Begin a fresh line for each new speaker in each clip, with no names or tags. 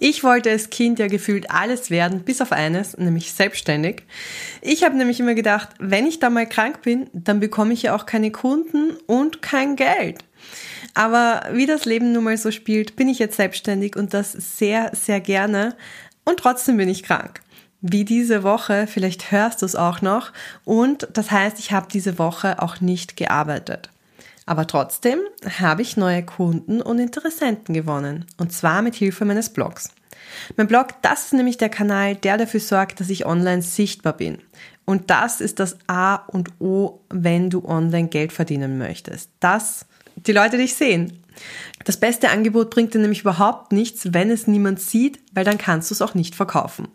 Ich wollte als Kind ja gefühlt alles werden, bis auf eines, nämlich selbstständig. Ich habe nämlich immer gedacht, wenn ich da mal krank bin, dann bekomme ich ja auch keine Kunden und kein Geld. Aber wie das Leben nun mal so spielt, bin ich jetzt selbstständig und das sehr, sehr gerne. Und trotzdem bin ich krank. Wie diese Woche, vielleicht hörst du es auch noch. Und das heißt, ich habe diese Woche auch nicht gearbeitet. Aber trotzdem habe ich neue Kunden und Interessenten gewonnen. Und zwar mit Hilfe meines Blogs. Mein Blog, das ist nämlich der Kanal, der dafür sorgt, dass ich online sichtbar bin. Und das ist das A und O, wenn du online Geld verdienen möchtest. Dass die Leute dich sehen. Das beste Angebot bringt dir nämlich überhaupt nichts, wenn es niemand sieht, weil dann kannst du es auch nicht verkaufen.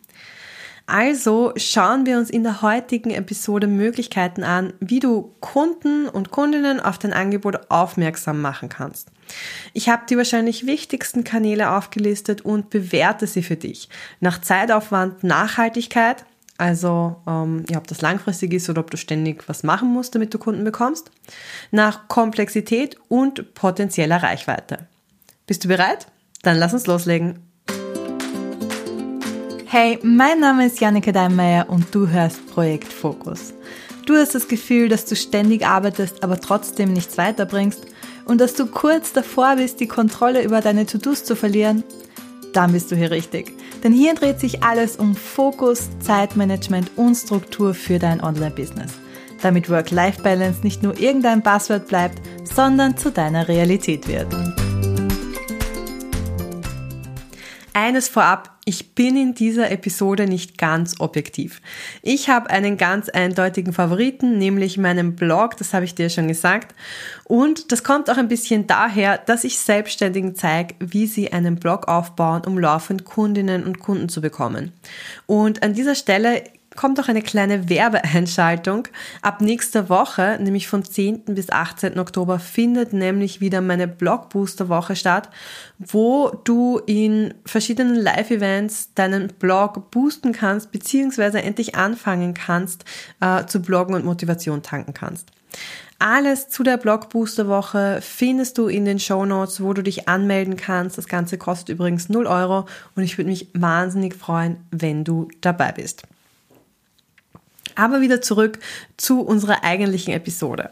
Also schauen wir uns in der heutigen Episode Möglichkeiten an, wie du Kunden und Kundinnen auf dein Angebot aufmerksam machen kannst. Ich habe die wahrscheinlich wichtigsten Kanäle aufgelistet und bewerte sie für dich. Nach Zeitaufwand, Nachhaltigkeit, also ähm, ob das langfristig ist oder ob du ständig was machen musst, damit du Kunden bekommst. Nach Komplexität und potenzieller Reichweite. Bist du bereit? Dann lass uns loslegen.
Hey, mein Name ist Janneke Deinmeier und du hörst Projekt Fokus. Du hast das Gefühl, dass du ständig arbeitest, aber trotzdem nichts weiterbringst und dass du kurz davor bist, die Kontrolle über deine To-Dos zu verlieren? Dann bist du hier richtig. Denn hier dreht sich alles um Fokus, Zeitmanagement und Struktur für dein Online-Business. Damit Work-Life-Balance nicht nur irgendein Passwort bleibt, sondern zu deiner Realität wird.
Eines vorab, ich bin in dieser Episode nicht ganz objektiv. Ich habe einen ganz eindeutigen Favoriten, nämlich meinen Blog, das habe ich dir schon gesagt. Und das kommt auch ein bisschen daher, dass ich Selbstständigen zeige, wie sie einen Blog aufbauen, um laufend Kundinnen und Kunden zu bekommen. Und an dieser Stelle kommt auch eine kleine Werbeeinschaltung. Ab nächster Woche, nämlich von 10. bis 18. Oktober, findet nämlich wieder meine Blogbooster-Woche statt, wo du in verschiedenen Live-Events deinen Blog boosten kannst, beziehungsweise endlich anfangen kannst äh, zu bloggen und Motivation tanken kannst. Alles zu der Blogbooster Woche findest du in den Show Notes, wo du dich anmelden kannst. Das Ganze kostet übrigens 0 Euro und ich würde mich wahnsinnig freuen, wenn du dabei bist. Aber wieder zurück zu unserer eigentlichen Episode.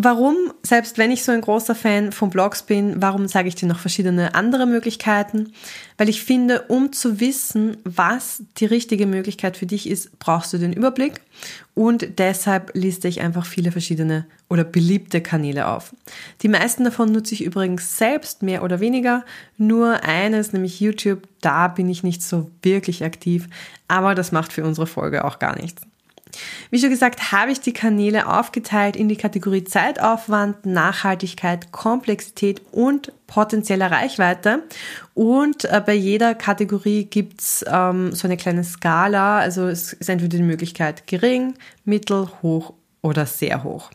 Warum, selbst wenn ich so ein großer Fan von Blogs bin, warum sage ich dir noch verschiedene andere Möglichkeiten? Weil ich finde, um zu wissen, was die richtige Möglichkeit für dich ist, brauchst du den Überblick und deshalb liste ich einfach viele verschiedene oder beliebte Kanäle auf. Die meisten davon nutze ich übrigens selbst mehr oder weniger, nur eines, nämlich YouTube, da bin ich nicht so wirklich aktiv, aber das macht für unsere Folge auch gar nichts. Wie schon gesagt, habe ich die Kanäle aufgeteilt in die Kategorie Zeitaufwand, Nachhaltigkeit, Komplexität und potenzieller Reichweite. Und äh, bei jeder Kategorie gibt's ähm, so eine kleine Skala. Also es ist entweder die Möglichkeit gering, mittel, hoch oder sehr hoch.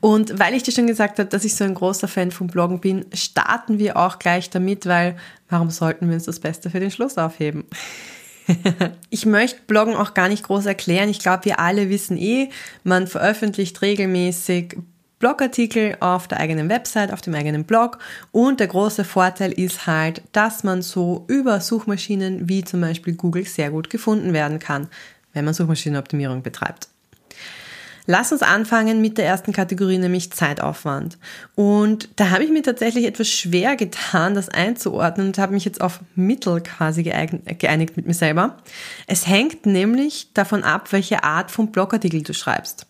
Und weil ich dir schon gesagt habe, dass ich so ein großer Fan vom Bloggen bin, starten wir auch gleich damit, weil warum sollten wir uns das Beste für den Schluss aufheben? ich möchte Bloggen auch gar nicht groß erklären. Ich glaube, wir alle wissen eh, man veröffentlicht regelmäßig Blogartikel auf der eigenen Website, auf dem eigenen Blog. Und der große Vorteil ist halt, dass man so über Suchmaschinen wie zum Beispiel Google sehr gut gefunden werden kann, wenn man Suchmaschinenoptimierung betreibt. Lass uns anfangen mit der ersten Kategorie, nämlich Zeitaufwand. Und da habe ich mir tatsächlich etwas schwer getan, das einzuordnen und habe mich jetzt auf Mittel quasi geeinigt mit mir selber. Es hängt nämlich davon ab, welche Art von Blogartikel du schreibst.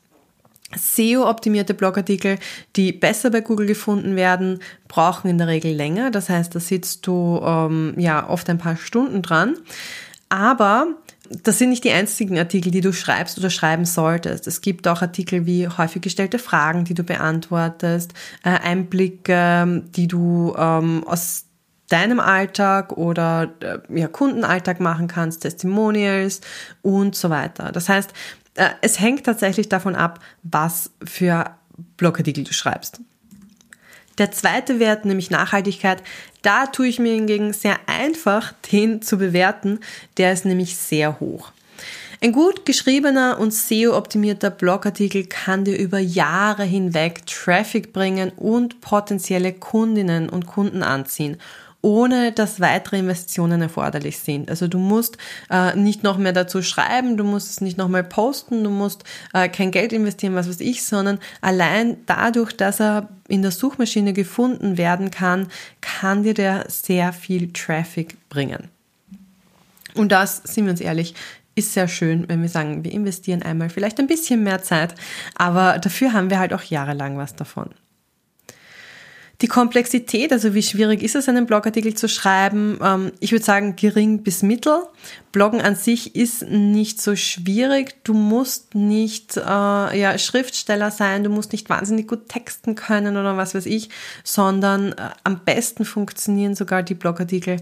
SEO-optimierte Blogartikel, die besser bei Google gefunden werden, brauchen in der Regel länger. Das heißt, da sitzt du ähm, ja oft ein paar Stunden dran. Aber das sind nicht die einzigen Artikel, die du schreibst oder schreiben solltest. Es gibt auch Artikel wie häufig gestellte Fragen, die du beantwortest, äh, Einblicke, die du ähm, aus deinem Alltag oder äh, ja, Kundenalltag machen kannst, Testimonials und so weiter. Das heißt, äh, es hängt tatsächlich davon ab, was für Blogartikel du schreibst. Der zweite Wert, nämlich Nachhaltigkeit, da tue ich mir hingegen sehr einfach, den zu bewerten. Der ist nämlich sehr hoch. Ein gut geschriebener und SEO-optimierter Blogartikel kann dir über Jahre hinweg Traffic bringen und potenzielle Kundinnen und Kunden anziehen. Ohne dass weitere Investitionen erforderlich sind. Also du musst äh, nicht noch mehr dazu schreiben, du musst es nicht nochmal posten, du musst äh, kein Geld investieren, was weiß ich, sondern allein dadurch, dass er in der Suchmaschine gefunden werden kann, kann dir der sehr viel Traffic bringen. Und das, sind wir uns ehrlich, ist sehr schön, wenn wir sagen, wir investieren einmal vielleicht ein bisschen mehr Zeit, aber dafür haben wir halt auch jahrelang was davon. Die Komplexität, also wie schwierig ist es, einen Blogartikel zu schreiben? Ähm, ich würde sagen, gering bis mittel. Bloggen an sich ist nicht so schwierig. Du musst nicht äh, ja, Schriftsteller sein, du musst nicht wahnsinnig gut texten können oder was weiß ich, sondern äh, am besten funktionieren sogar die Blogartikel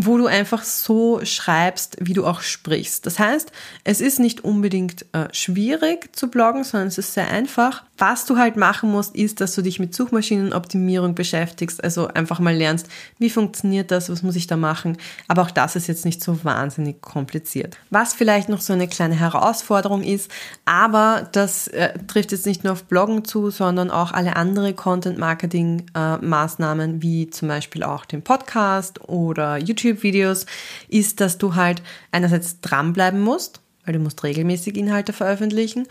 wo du einfach so schreibst, wie du auch sprichst. Das heißt, es ist nicht unbedingt äh, schwierig zu bloggen, sondern es ist sehr einfach. Was du halt machen musst, ist, dass du dich mit Suchmaschinenoptimierung beschäftigst, also einfach mal lernst, wie funktioniert das, was muss ich da machen. Aber auch das ist jetzt nicht so wahnsinnig kompliziert. Was vielleicht noch so eine kleine Herausforderung ist, aber das äh, trifft jetzt nicht nur auf Bloggen zu, sondern auch alle andere Content-Marketing-Maßnahmen, äh, wie zum Beispiel auch den Podcast oder YouTube-Videos, ist, dass du halt einerseits dranbleiben musst, weil du musst regelmäßig Inhalte veröffentlichen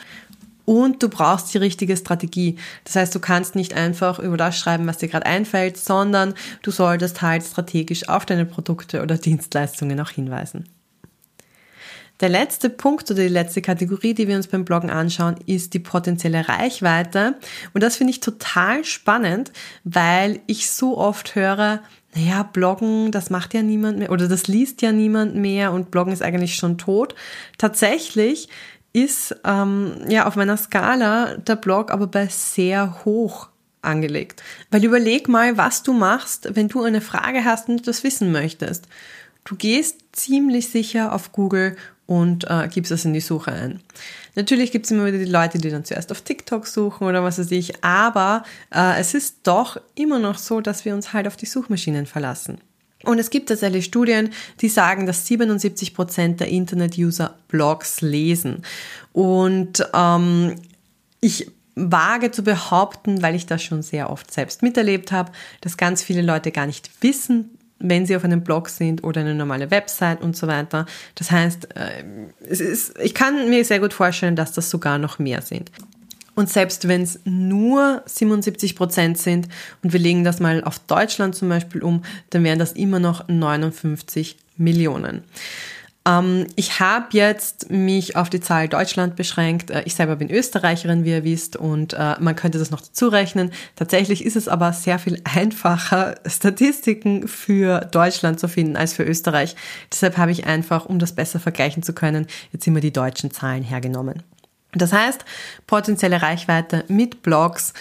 und du brauchst die richtige Strategie. Das heißt, du kannst nicht einfach über das schreiben, was dir gerade einfällt, sondern du solltest halt strategisch auf deine Produkte oder Dienstleistungen auch hinweisen. Der letzte Punkt oder die letzte Kategorie, die wir uns beim Bloggen anschauen, ist die potenzielle Reichweite. Und das finde ich total spannend, weil ich so oft höre, naja, Bloggen, das macht ja niemand mehr oder das liest ja niemand mehr und Bloggen ist eigentlich schon tot. Tatsächlich ist ähm, ja auf meiner Skala der Blog aber bei sehr hoch angelegt. Weil überleg mal, was du machst, wenn du eine Frage hast und das wissen möchtest. Du gehst ziemlich sicher auf Google und äh, gibst das in die Suche ein. Natürlich gibt es immer wieder die Leute, die dann zuerst auf TikTok suchen oder was weiß ich, aber äh, es ist doch immer noch so, dass wir uns halt auf die Suchmaschinen verlassen. Und es gibt tatsächlich Studien, die sagen, dass 77 Prozent der Internet-User Blogs lesen. Und ähm, ich wage zu behaupten, weil ich das schon sehr oft selbst miterlebt habe, dass ganz viele Leute gar nicht wissen, wenn sie auf einem Blog sind oder eine normale Website und so weiter. Das heißt, äh, es ist, ich kann mir sehr gut vorstellen, dass das sogar noch mehr sind. Und selbst wenn es nur 77 Prozent sind und wir legen das mal auf Deutschland zum Beispiel um, dann wären das immer noch 59 Millionen. Ähm, ich habe jetzt mich auf die Zahl Deutschland beschränkt. Äh, ich selber bin Österreicherin, wie ihr wisst, und äh, man könnte das noch dazu rechnen. Tatsächlich ist es aber sehr viel einfacher, Statistiken für Deutschland zu finden als für Österreich. Deshalb habe ich einfach, um das besser vergleichen zu können, jetzt immer die deutschen Zahlen hergenommen. Das heißt, potenzielle Reichweite mit Blogs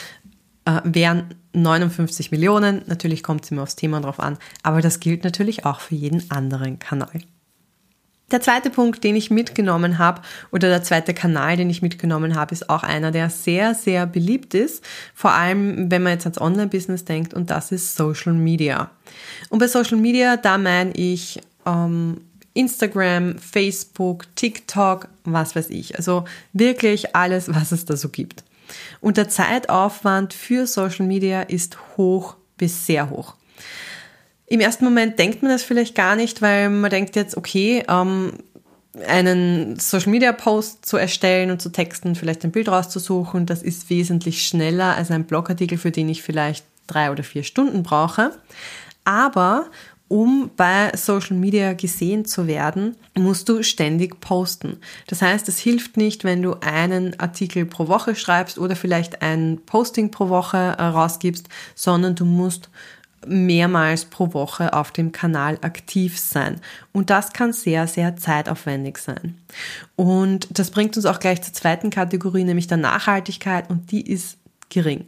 äh, wären 59 Millionen. Natürlich kommt es immer aufs Thema drauf an, aber das gilt natürlich auch für jeden anderen Kanal. Der zweite Punkt, den ich mitgenommen habe, oder der zweite Kanal, den ich mitgenommen habe, ist auch einer, der sehr, sehr beliebt ist, vor allem wenn man jetzt ans Online-Business denkt, und das ist Social Media. Und bei Social Media, da meine ich ähm, Instagram, Facebook, TikTok, was weiß ich. Also wirklich alles, was es da so gibt. Und der Zeitaufwand für Social Media ist hoch bis sehr hoch. Im ersten Moment denkt man das vielleicht gar nicht, weil man denkt jetzt, okay, ähm, einen Social Media Post zu erstellen und zu texten, vielleicht ein Bild rauszusuchen, das ist wesentlich schneller als ein Blogartikel, für den ich vielleicht drei oder vier Stunden brauche. Aber um bei Social Media gesehen zu werden, musst du ständig posten. Das heißt, es hilft nicht, wenn du einen Artikel pro Woche schreibst oder vielleicht ein Posting pro Woche äh, rausgibst, sondern du musst mehrmals pro Woche auf dem Kanal aktiv sein. Und das kann sehr, sehr zeitaufwendig sein. Und das bringt uns auch gleich zur zweiten Kategorie, nämlich der Nachhaltigkeit, und die ist gering.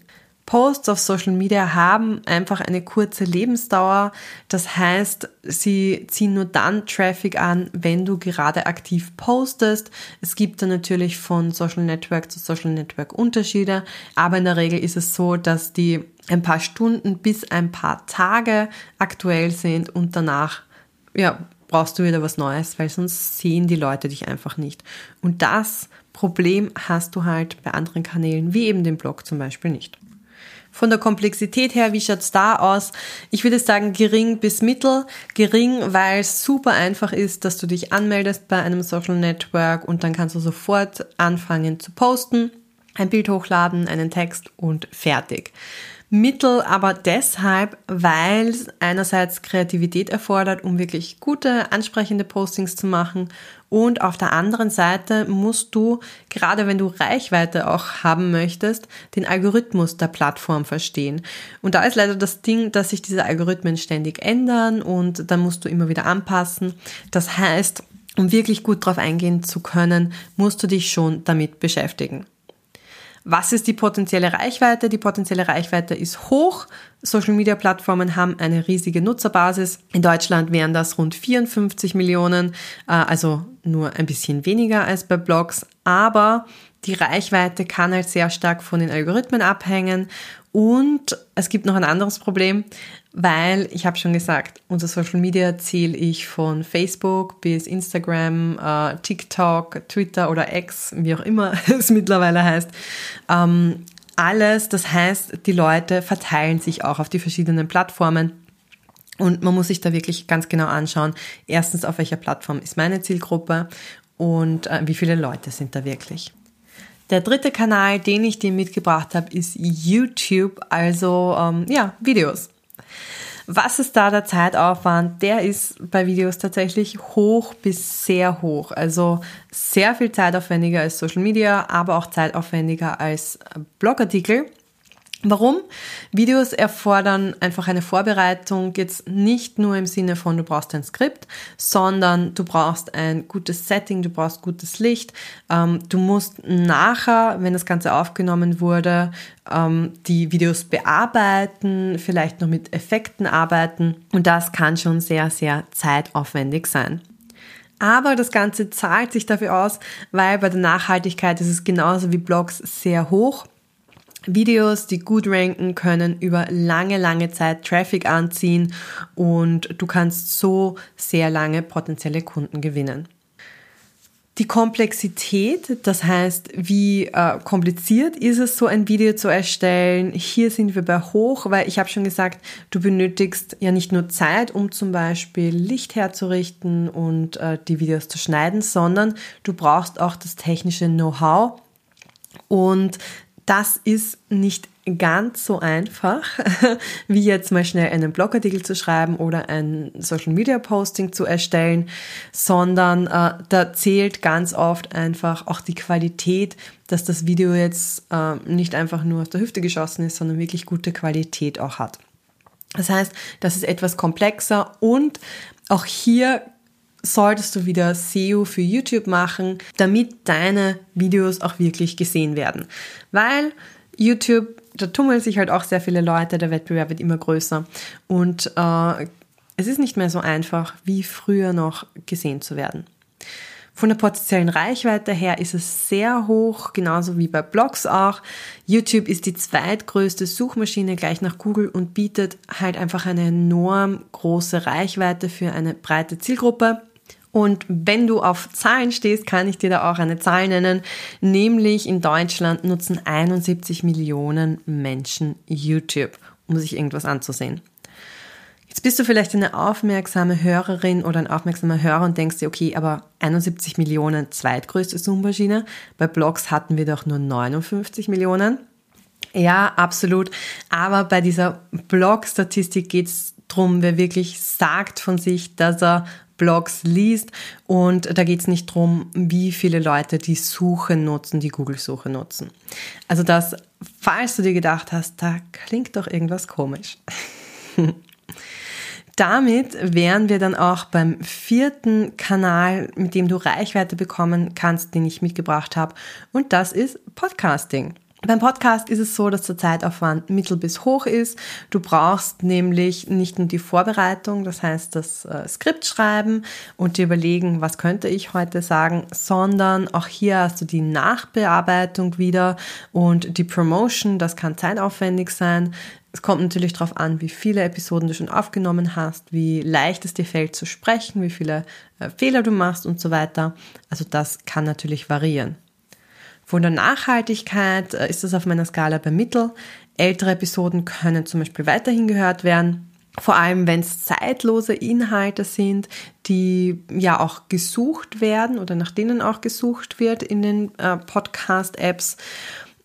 Posts auf Social Media haben einfach eine kurze Lebensdauer. Das heißt, sie ziehen nur dann Traffic an, wenn du gerade aktiv postest. Es gibt dann natürlich von Social Network zu Social Network Unterschiede, aber in der Regel ist es so, dass die ein paar Stunden bis ein paar Tage aktuell sind und danach, ja, brauchst du wieder was Neues, weil sonst sehen die Leute dich einfach nicht. Und das Problem hast du halt bei anderen Kanälen, wie eben dem Blog zum Beispiel nicht. Von der Komplexität her, wie schaut's da aus? Ich würde sagen gering bis mittel. Gering, weil es super einfach ist, dass du dich anmeldest bei einem Social Network und dann kannst du sofort anfangen zu posten, ein Bild hochladen, einen Text und fertig. Mittel aber deshalb, weil es einerseits Kreativität erfordert, um wirklich gute, ansprechende Postings zu machen und auf der anderen Seite musst du, gerade wenn du Reichweite auch haben möchtest, den Algorithmus der Plattform verstehen. Und da ist leider das Ding, dass sich diese Algorithmen ständig ändern und dann musst du immer wieder anpassen. Das heißt, um wirklich gut drauf eingehen zu können, musst du dich schon damit beschäftigen. Was ist die potenzielle Reichweite? Die potenzielle Reichweite ist hoch. Social Media Plattformen haben eine riesige Nutzerbasis. In Deutschland wären das rund 54 Millionen, äh, also nur ein bisschen weniger als bei Blogs. Aber die Reichweite kann halt sehr stark von den Algorithmen abhängen. Und es gibt noch ein anderes Problem weil ich habe schon gesagt, unser Social Media zähle ich von Facebook bis Instagram, äh, TikTok, Twitter oder X, wie auch immer es mittlerweile heißt. Ähm, alles, das heißt, die Leute verteilen sich auch auf die verschiedenen Plattformen. Und man muss sich da wirklich ganz genau anschauen. Erstens, auf welcher Plattform ist meine Zielgruppe und äh, wie viele Leute sind da wirklich. Der dritte Kanal, den ich dir mitgebracht habe, ist YouTube, also ähm, ja, Videos. Was ist da der Zeitaufwand? Der ist bei Videos tatsächlich hoch bis sehr hoch. Also sehr viel zeitaufwendiger als Social Media, aber auch zeitaufwendiger als Blogartikel. Warum? Videos erfordern einfach eine Vorbereitung, jetzt nicht nur im Sinne von du brauchst ein Skript, sondern du brauchst ein gutes Setting, du brauchst gutes Licht, ähm, du musst nachher, wenn das Ganze aufgenommen wurde, ähm, die Videos bearbeiten, vielleicht noch mit Effekten arbeiten und das kann schon sehr, sehr zeitaufwendig sein. Aber das Ganze zahlt sich dafür aus, weil bei der Nachhaltigkeit ist es genauso wie Blogs sehr hoch. Videos, die gut ranken, können über lange, lange Zeit Traffic anziehen und du kannst so sehr lange potenzielle Kunden gewinnen. Die Komplexität, das heißt, wie äh, kompliziert ist es, so ein Video zu erstellen? Hier sind wir bei hoch, weil ich habe schon gesagt, du benötigst ja nicht nur Zeit, um zum Beispiel Licht herzurichten und äh, die Videos zu schneiden, sondern du brauchst auch das technische Know-how und das ist nicht ganz so einfach, wie jetzt mal schnell einen Blogartikel zu schreiben oder ein Social Media Posting zu erstellen, sondern äh, da zählt ganz oft einfach auch die Qualität, dass das Video jetzt äh, nicht einfach nur aus der Hüfte geschossen ist, sondern wirklich gute Qualität auch hat. Das heißt, das ist etwas komplexer und auch hier solltest du wieder SEO für YouTube machen, damit deine Videos auch wirklich gesehen werden. Weil YouTube, da tummeln sich halt auch sehr viele Leute, der Wettbewerb wird immer größer und äh, es ist nicht mehr so einfach, wie früher noch gesehen zu werden. Von der potenziellen Reichweite her ist es sehr hoch, genauso wie bei Blogs auch. YouTube ist die zweitgrößte Suchmaschine gleich nach Google und bietet halt einfach eine enorm große Reichweite für eine breite Zielgruppe. Und wenn du auf Zahlen stehst, kann ich dir da auch eine Zahl nennen, nämlich in Deutschland nutzen 71 Millionen Menschen YouTube, um sich irgendwas anzusehen. Jetzt bist du vielleicht eine aufmerksame Hörerin oder ein aufmerksamer Hörer und denkst dir, okay, aber 71 Millionen zweitgrößte Suchmaschine, bei Blogs hatten wir doch nur 59 Millionen. Ja, absolut. Aber bei dieser Blog-Statistik geht es darum, wer wirklich sagt von sich, dass er Blogs liest. Und da geht es nicht darum, wie viele Leute die Suche nutzen, die Google-Suche nutzen. Also das, falls du dir gedacht hast, da klingt doch irgendwas komisch. Damit wären wir dann auch beim vierten Kanal, mit dem du Reichweite bekommen kannst, den ich mitgebracht habe. Und das ist Podcasting. Beim Podcast ist es so, dass der Zeitaufwand mittel bis hoch ist. Du brauchst nämlich nicht nur die Vorbereitung, das heißt das äh, Skript schreiben und dir überlegen, was könnte ich heute sagen, sondern auch hier hast du die Nachbearbeitung wieder und die Promotion, das kann zeitaufwendig sein. Es kommt natürlich darauf an, wie viele Episoden du schon aufgenommen hast, wie leicht es dir fällt zu sprechen, wie viele äh, Fehler du machst und so weiter. Also das kann natürlich variieren. Von der Nachhaltigkeit äh, ist das auf meiner Skala bei Mittel. Ältere Episoden können zum Beispiel weiterhin gehört werden. Vor allem, wenn es zeitlose Inhalte sind, die ja auch gesucht werden oder nach denen auch gesucht wird in den äh, Podcast-Apps.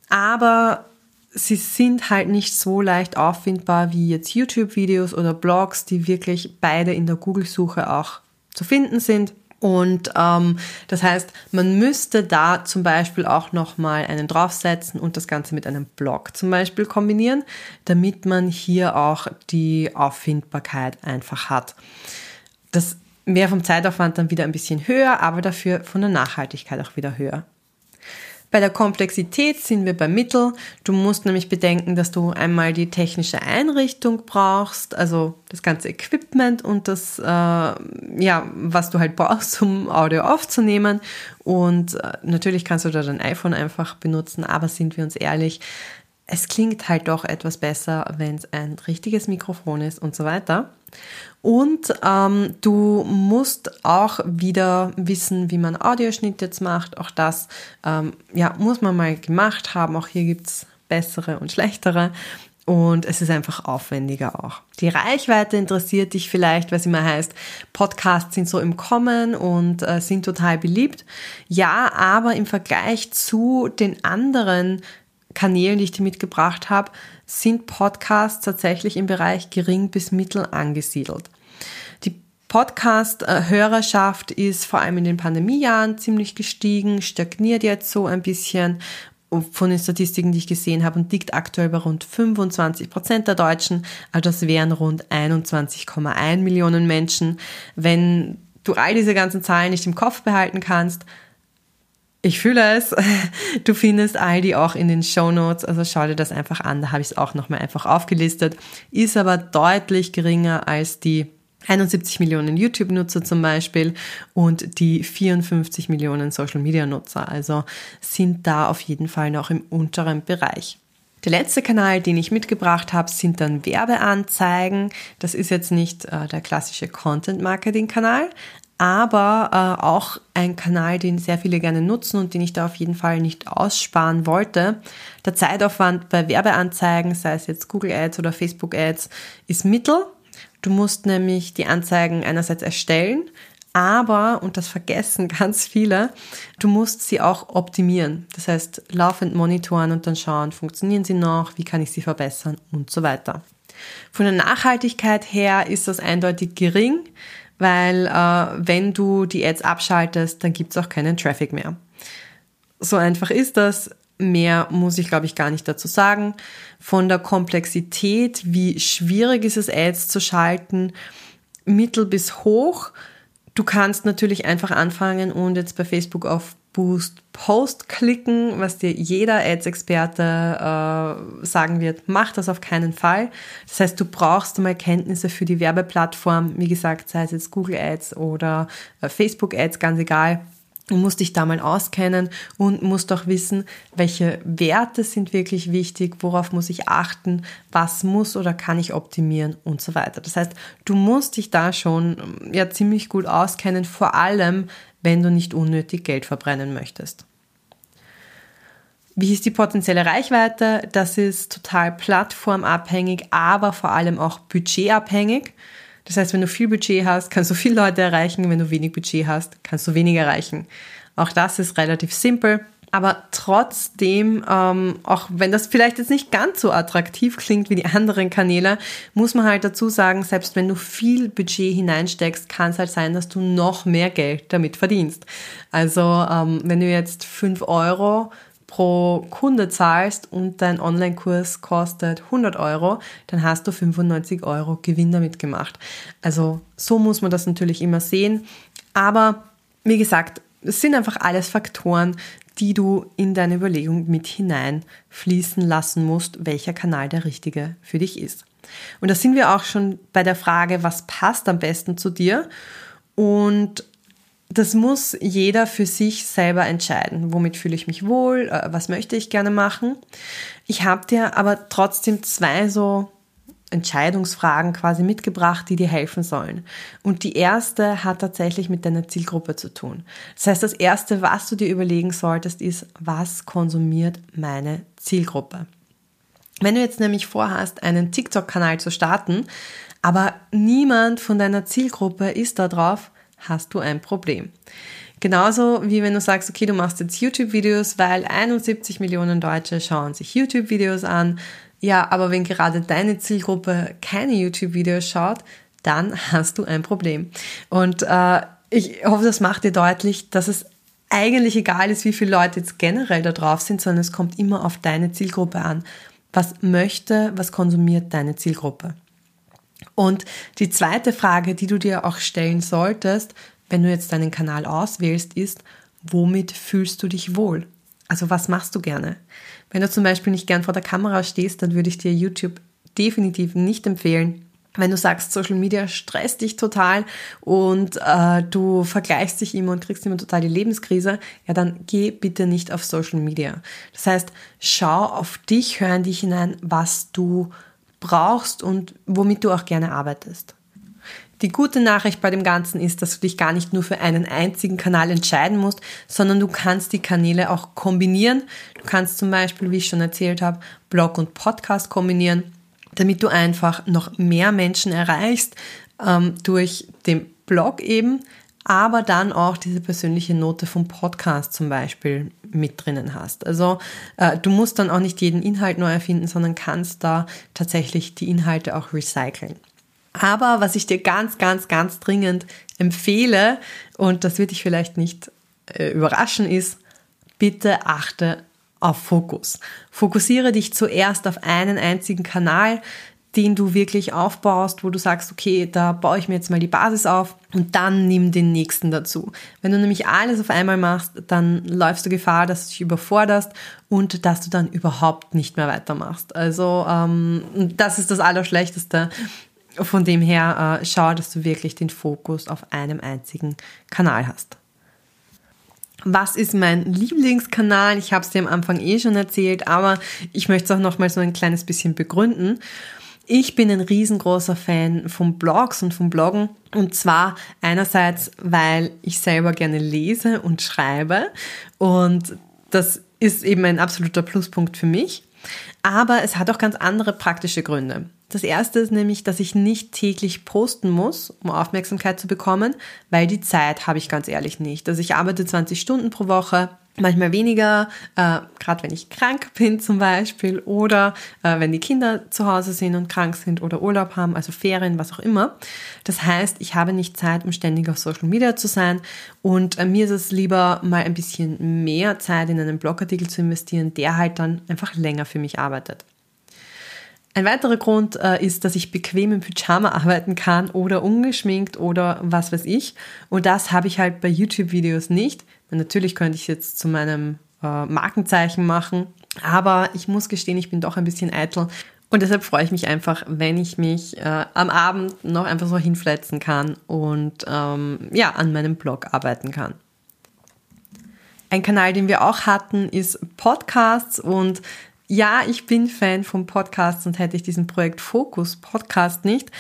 Aber sie sind halt nicht so leicht auffindbar wie jetzt YouTube-Videos oder Blogs, die wirklich beide in der Google-Suche auch zu finden sind. Und ähm, das heißt, man müsste da zum Beispiel auch nochmal einen draufsetzen und das Ganze mit einem Blog zum Beispiel kombinieren, damit man hier auch die Auffindbarkeit einfach hat. Das wäre vom Zeitaufwand dann wieder ein bisschen höher, aber dafür von der Nachhaltigkeit auch wieder höher. Bei der Komplexität sind wir beim Mittel. Du musst nämlich bedenken, dass du einmal die technische Einrichtung brauchst, also das ganze Equipment und das, äh, ja, was du halt brauchst, um Audio aufzunehmen. Und äh, natürlich kannst du da dein iPhone einfach benutzen, aber sind wir uns ehrlich, es klingt halt doch etwas besser, wenn es ein richtiges Mikrofon ist und so weiter. Und ähm, du musst auch wieder wissen, wie man Audioschnitt jetzt macht. Auch das ähm, ja, muss man mal gemacht haben. Auch hier gibt's bessere und schlechtere. Und es ist einfach aufwendiger auch. Die Reichweite interessiert dich vielleicht, was immer heißt, Podcasts sind so im Kommen und äh, sind total beliebt. Ja, aber im Vergleich zu den anderen Kanälen, die ich dir mitgebracht habe, sind Podcasts tatsächlich im Bereich gering bis mittel angesiedelt. Die Podcast-Hörerschaft ist vor allem in den Pandemiejahren ziemlich gestiegen, stagniert jetzt so ein bisschen von den Statistiken, die ich gesehen habe, und liegt aktuell bei rund 25 Prozent der Deutschen. Also das wären rund 21,1 Millionen Menschen. Wenn du all diese ganzen Zahlen nicht im Kopf behalten kannst, ich fühle es. Du findest all die auch in den Show Notes, also schau dir das einfach an. Da habe ich es auch nochmal einfach aufgelistet. Ist aber deutlich geringer als die 71 Millionen YouTube-Nutzer zum Beispiel und die 54 Millionen Social-Media-Nutzer. Also sind da auf jeden Fall noch im unteren Bereich. Der letzte Kanal, den ich mitgebracht habe, sind dann Werbeanzeigen. Das ist jetzt nicht äh, der klassische Content-Marketing-Kanal, aber äh, auch ein Kanal, den sehr viele gerne nutzen und den ich da auf jeden Fall nicht aussparen wollte. Der Zeitaufwand bei Werbeanzeigen, sei es jetzt Google Ads oder Facebook Ads, ist mittel. Du musst nämlich die Anzeigen einerseits erstellen, aber, und das vergessen ganz viele, du musst sie auch optimieren. Das heißt, laufend monitoren und dann schauen, funktionieren sie noch, wie kann ich sie verbessern und so weiter. Von der Nachhaltigkeit her ist das eindeutig gering weil äh, wenn du die Ads abschaltest, dann gibt es auch keinen Traffic mehr. So einfach ist das. Mehr muss ich, glaube ich, gar nicht dazu sagen. Von der Komplexität, wie schwierig ist es, Ads zu schalten, mittel bis hoch. Du kannst natürlich einfach anfangen und jetzt bei Facebook auf Boost Post klicken, was dir jeder Ads-Experte äh, sagen wird, mach das auf keinen Fall. Das heißt, du brauchst mal Kenntnisse für die Werbeplattform, wie gesagt, sei es jetzt Google Ads oder äh, Facebook Ads, ganz egal. Du musst dich da mal auskennen und musst auch wissen, welche Werte sind wirklich wichtig, worauf muss ich achten, was muss oder kann ich optimieren und so weiter. Das heißt, du musst dich da schon ja ziemlich gut auskennen, vor allem wenn du nicht unnötig Geld verbrennen möchtest. Wie ist die potenzielle Reichweite? Das ist total plattformabhängig, aber vor allem auch budgetabhängig. Das heißt, wenn du viel Budget hast, kannst du viele Leute erreichen. Wenn du wenig Budget hast, kannst du wenig erreichen. Auch das ist relativ simpel. Aber trotzdem, ähm, auch wenn das vielleicht jetzt nicht ganz so attraktiv klingt wie die anderen Kanäle, muss man halt dazu sagen, selbst wenn du viel Budget hineinsteckst, kann es halt sein, dass du noch mehr Geld damit verdienst. Also ähm, wenn du jetzt fünf Euro pro Kunde zahlst und dein Online-Kurs kostet 100 Euro, dann hast du 95 Euro Gewinn damit gemacht. Also so muss man das natürlich immer sehen. Aber wie gesagt, es sind einfach alles Faktoren, die du in deine Überlegung mit hineinfließen lassen musst, welcher Kanal der richtige für dich ist. Und da sind wir auch schon bei der Frage, was passt am besten zu dir? Und das muss jeder für sich selber entscheiden. Womit fühle ich mich wohl? Äh, was möchte ich gerne machen? Ich habe dir aber trotzdem zwei so Entscheidungsfragen quasi mitgebracht, die dir helfen sollen. Und die erste hat tatsächlich mit deiner Zielgruppe zu tun. Das heißt, das erste, was du dir überlegen solltest, ist, was konsumiert meine Zielgruppe? Wenn du jetzt nämlich vorhast, einen TikTok-Kanal zu starten, aber niemand von deiner Zielgruppe ist da drauf, hast du ein Problem. Genauso wie wenn du sagst, okay, du machst jetzt YouTube-Videos, weil 71 Millionen Deutsche schauen sich YouTube-Videos an. Ja, aber wenn gerade deine Zielgruppe keine YouTube-Videos schaut, dann hast du ein Problem. Und äh, ich hoffe, das macht dir deutlich, dass es eigentlich egal ist, wie viele Leute jetzt generell da drauf sind, sondern es kommt immer auf deine Zielgruppe an. Was möchte, was konsumiert deine Zielgruppe? Und die zweite Frage, die du dir auch stellen solltest, wenn du jetzt deinen Kanal auswählst, ist, womit fühlst du dich wohl? Also was machst du gerne? Wenn du zum Beispiel nicht gern vor der Kamera stehst, dann würde ich dir YouTube definitiv nicht empfehlen. Wenn du sagst, Social Media stresst dich total und äh, du vergleichst dich immer und kriegst immer total die Lebenskrise, ja, dann geh bitte nicht auf Social Media. Das heißt, schau auf dich, hör in dich hinein, was du brauchst und womit du auch gerne arbeitest. Die gute Nachricht bei dem Ganzen ist, dass du dich gar nicht nur für einen einzigen Kanal entscheiden musst, sondern du kannst die Kanäle auch kombinieren. Du kannst zum Beispiel, wie ich schon erzählt habe, Blog und Podcast kombinieren, damit du einfach noch mehr Menschen erreichst ähm, durch den Blog eben, aber dann auch diese persönliche Note vom Podcast zum Beispiel mit drinnen hast. Also äh, du musst dann auch nicht jeden Inhalt neu erfinden, sondern kannst da tatsächlich die Inhalte auch recyceln. Aber was ich dir ganz, ganz, ganz dringend empfehle, und das wird dich vielleicht nicht äh, überraschen, ist, bitte achte auf Fokus. Fokussiere dich zuerst auf einen einzigen Kanal, den du wirklich aufbaust, wo du sagst, okay, da baue ich mir jetzt mal die Basis auf und dann nimm den nächsten dazu. Wenn du nämlich alles auf einmal machst, dann läufst du Gefahr, dass du dich überforderst und dass du dann überhaupt nicht mehr weitermachst. Also ähm, das ist das Allerschlechteste. Von dem her äh, schau, dass du wirklich den Fokus auf einem einzigen Kanal hast. Was ist mein Lieblingskanal? Ich habe es dir am Anfang eh schon erzählt, aber ich möchte es auch noch mal so ein kleines bisschen begründen. Ich bin ein riesengroßer Fan von Blogs und vom Bloggen. Und zwar einerseits, weil ich selber gerne lese und schreibe. Und das ist eben ein absoluter Pluspunkt für mich. Aber es hat auch ganz andere praktische Gründe. Das erste ist nämlich, dass ich nicht täglich posten muss, um Aufmerksamkeit zu bekommen, weil die Zeit habe ich ganz ehrlich nicht. Also ich arbeite 20 Stunden pro Woche, manchmal weniger, äh, gerade wenn ich krank bin zum Beispiel oder äh, wenn die Kinder zu Hause sind und krank sind oder Urlaub haben, also Ferien, was auch immer. Das heißt, ich habe nicht Zeit, um ständig auf Social Media zu sein und äh, mir ist es lieber mal ein bisschen mehr Zeit in einen Blogartikel zu investieren, der halt dann einfach länger für mich arbeitet. Ein weiterer Grund äh, ist, dass ich bequem im Pyjama arbeiten kann oder ungeschminkt oder was weiß ich. Und das habe ich halt bei YouTube-Videos nicht. Natürlich könnte ich jetzt zu meinem äh, Markenzeichen machen, aber ich muss gestehen, ich bin doch ein bisschen eitel. Und deshalb freue ich mich einfach, wenn ich mich äh, am Abend noch einfach so hinfletzen kann und ähm, ja, an meinem Blog arbeiten kann. Ein Kanal, den wir auch hatten, ist Podcasts und ja, ich bin Fan von Podcasts und hätte ich diesen Projekt Fokus Podcast nicht.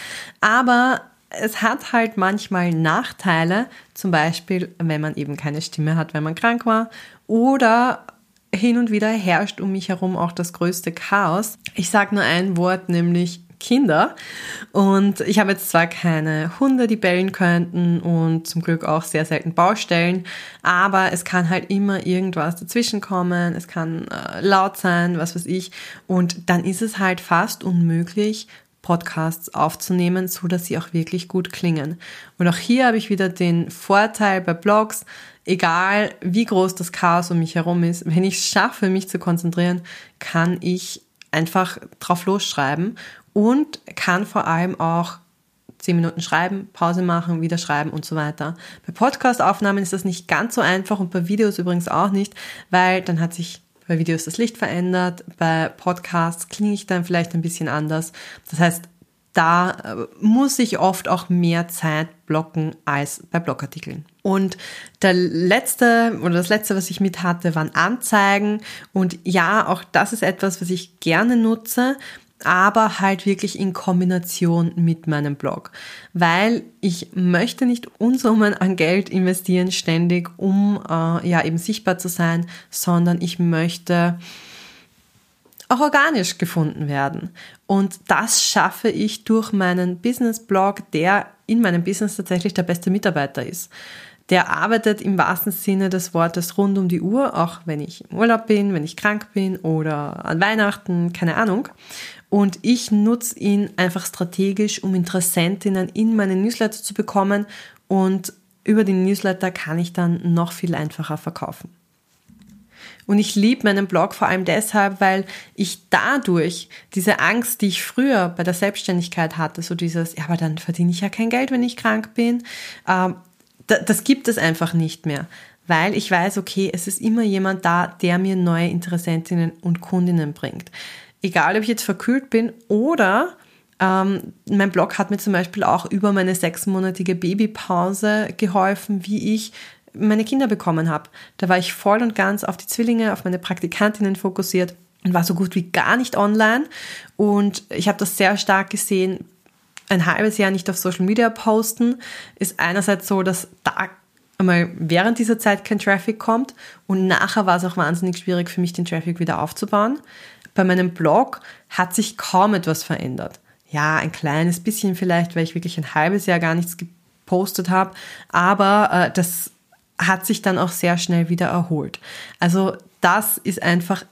Aber es hat halt manchmal Nachteile, zum Beispiel, wenn man eben keine Stimme hat, wenn man krank war oder hin und wieder herrscht um mich herum auch das größte Chaos. Ich sage nur ein Wort, nämlich Kinder. Und ich habe jetzt zwar keine Hunde, die bellen könnten und zum Glück auch sehr selten Baustellen, aber es kann halt immer irgendwas dazwischen kommen, es kann äh, laut sein, was weiß ich. Und dann ist es halt fast unmöglich, Podcasts aufzunehmen, so dass sie auch wirklich gut klingen. Und auch hier habe ich wieder den Vorteil bei Blogs, egal wie groß das Chaos um mich herum ist, wenn ich es schaffe, mich zu konzentrieren, kann ich einfach drauf losschreiben und kann vor allem auch zehn Minuten schreiben, Pause machen, wieder schreiben und so weiter. Bei Podcast-Aufnahmen ist das nicht ganz so einfach und bei Videos übrigens auch nicht, weil dann hat sich bei Videos das Licht verändert, bei Podcasts klinge ich dann vielleicht ein bisschen anders. Das heißt, da äh, muss ich oft auch mehr Zeit blocken als bei Blogartikeln. Und der letzte oder das letzte, was ich mit hatte, waren Anzeigen. Und ja, auch das ist etwas, was ich gerne nutze aber halt wirklich in Kombination mit meinem Blog, weil ich möchte nicht Unsummen an Geld investieren ständig, um äh, ja eben sichtbar zu sein, sondern ich möchte auch organisch gefunden werden. Und das schaffe ich durch meinen Business-Blog, der in meinem Business tatsächlich der beste Mitarbeiter ist. Der arbeitet im wahrsten Sinne des Wortes rund um die Uhr, auch wenn ich im Urlaub bin, wenn ich krank bin oder an Weihnachten, keine Ahnung. Und ich nutze ihn einfach strategisch, um Interessentinnen in meine Newsletter zu bekommen. Und über den Newsletter kann ich dann noch viel einfacher verkaufen. Und ich liebe meinen Blog vor allem deshalb, weil ich dadurch diese Angst, die ich früher bei der Selbstständigkeit hatte, so dieses, ja, aber dann verdiene ich ja kein Geld, wenn ich krank bin, ähm, das gibt es einfach nicht mehr, weil ich weiß, okay, es ist immer jemand da, der mir neue Interessentinnen und Kundinnen bringt. Egal, ob ich jetzt verkühlt bin oder ähm, mein Blog hat mir zum Beispiel auch über meine sechsmonatige Babypause geholfen, wie ich meine Kinder bekommen habe. Da war ich voll und ganz auf die Zwillinge, auf meine Praktikantinnen fokussiert und war so gut wie gar nicht online. Und ich habe das sehr stark gesehen. Ein halbes Jahr nicht auf Social Media posten ist einerseits so, dass da einmal während dieser Zeit kein Traffic kommt und nachher war es auch wahnsinnig schwierig für mich, den Traffic wieder aufzubauen. Bei meinem Blog hat sich kaum etwas verändert. Ja, ein kleines bisschen vielleicht, weil ich wirklich ein halbes Jahr gar nichts gepostet habe, aber äh, das hat sich dann auch sehr schnell wieder erholt. Also das ist einfach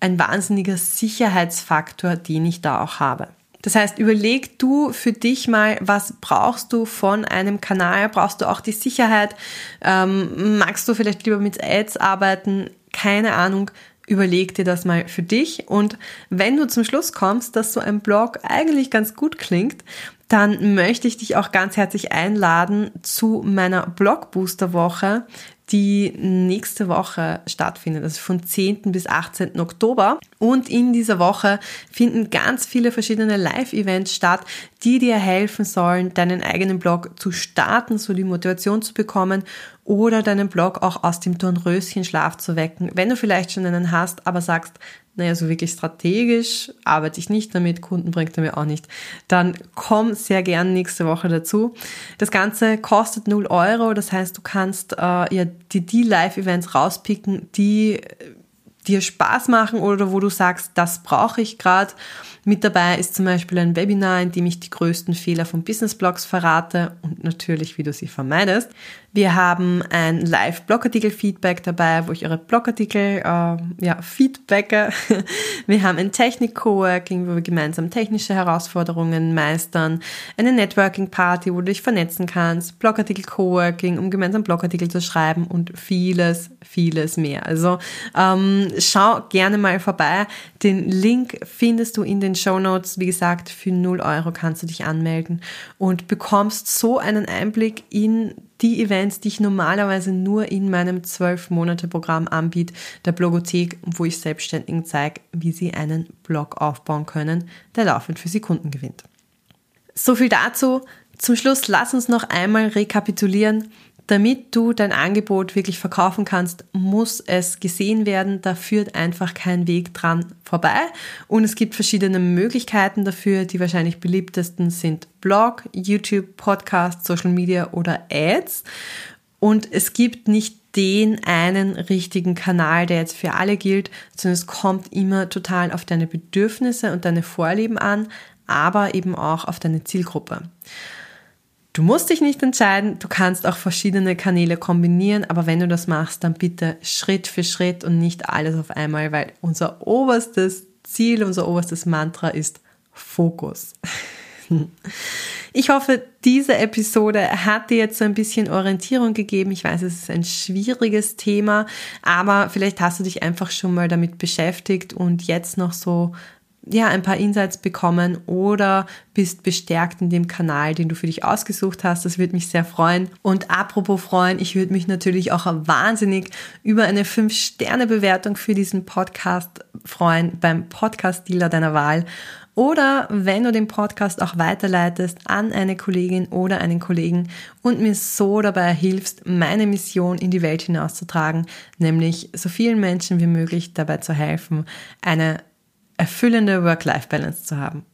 ein wahnsinniger Sicherheitsfaktor, den ich da auch habe. Das heißt, überleg du für dich mal, was brauchst du von einem Kanal? Brauchst du auch die Sicherheit? Ähm, magst du vielleicht lieber mit Ads arbeiten? Keine Ahnung. Überleg dir das mal für dich. Und wenn du zum Schluss kommst, dass so ein Blog eigentlich ganz gut klingt, dann möchte ich dich auch ganz herzlich einladen zu meiner Blogbooster-Woche, die nächste Woche stattfindet, also von 10. bis 18. Oktober. Und in dieser Woche finden ganz viele verschiedene Live-Events statt, die dir helfen sollen, deinen eigenen Blog zu starten, so die Motivation zu bekommen oder deinen Blog auch aus dem Dornröschenschlaf zu wecken. Wenn du vielleicht schon einen hast, aber sagst, naja, so wirklich strategisch arbeite ich nicht damit, Kunden bringt er mir auch nicht, dann komm sehr gern nächste Woche dazu. Das Ganze kostet 0 Euro, das heißt, du kannst äh, ja die, die Live-Events rauspicken, die dir Spaß machen oder wo du sagst, das brauche ich gerade. Mit dabei ist zum Beispiel ein Webinar, in dem ich die größten Fehler von Businessblogs verrate und natürlich, wie du sie vermeidest. Wir haben ein Live-Blogartikel-Feedback dabei, wo ich eure Blogartikel äh, ja, feedbacke. Wir haben ein Technik-Coworking, wo wir gemeinsam technische Herausforderungen meistern. Eine Networking-Party, wo du dich vernetzen kannst. Blogartikel-Coworking, um gemeinsam Blogartikel zu schreiben und vieles, vieles mehr. Also ähm, schau gerne mal vorbei. Den Link findest du in den Show Notes. Wie gesagt, für 0 Euro kannst du dich anmelden und bekommst so einen Einblick in die Events, die ich normalerweise nur in meinem 12-Monate-Programm anbiete, der Blogothek, wo ich Selbstständigen zeige, wie sie einen Blog aufbauen können, der laufend für sie Kunden gewinnt. So viel dazu. Zum Schluss lass uns noch einmal rekapitulieren. Damit du dein Angebot wirklich verkaufen kannst, muss es gesehen werden. Da führt einfach kein Weg dran vorbei. Und es gibt verschiedene Möglichkeiten dafür. Die wahrscheinlich beliebtesten sind Blog, YouTube, Podcast, Social Media oder Ads. Und es gibt nicht den einen richtigen Kanal, der jetzt für alle gilt, sondern es kommt immer total auf deine Bedürfnisse und deine Vorlieben an, aber eben auch auf deine Zielgruppe. Du musst dich nicht entscheiden, du kannst auch verschiedene Kanäle kombinieren, aber wenn du das machst, dann bitte Schritt für Schritt und nicht alles auf einmal, weil unser oberstes Ziel, unser oberstes Mantra ist Fokus. Ich hoffe, diese Episode hat dir jetzt so ein bisschen Orientierung gegeben. Ich weiß, es ist ein schwieriges Thema, aber vielleicht hast du dich einfach schon mal damit beschäftigt und jetzt noch so ja, ein paar Insights bekommen oder bist bestärkt in dem Kanal, den du für dich ausgesucht hast. Das würde mich sehr freuen. Und apropos freuen, ich würde mich natürlich auch wahnsinnig über eine 5-Sterne-Bewertung für diesen Podcast freuen beim Podcast-Dealer deiner Wahl. Oder wenn du den Podcast auch weiterleitest an eine Kollegin oder einen Kollegen und mir so dabei hilfst, meine Mission in die Welt hinauszutragen, nämlich so vielen Menschen wie möglich dabei zu helfen, eine erfüllende Work-Life-Balance zu haben.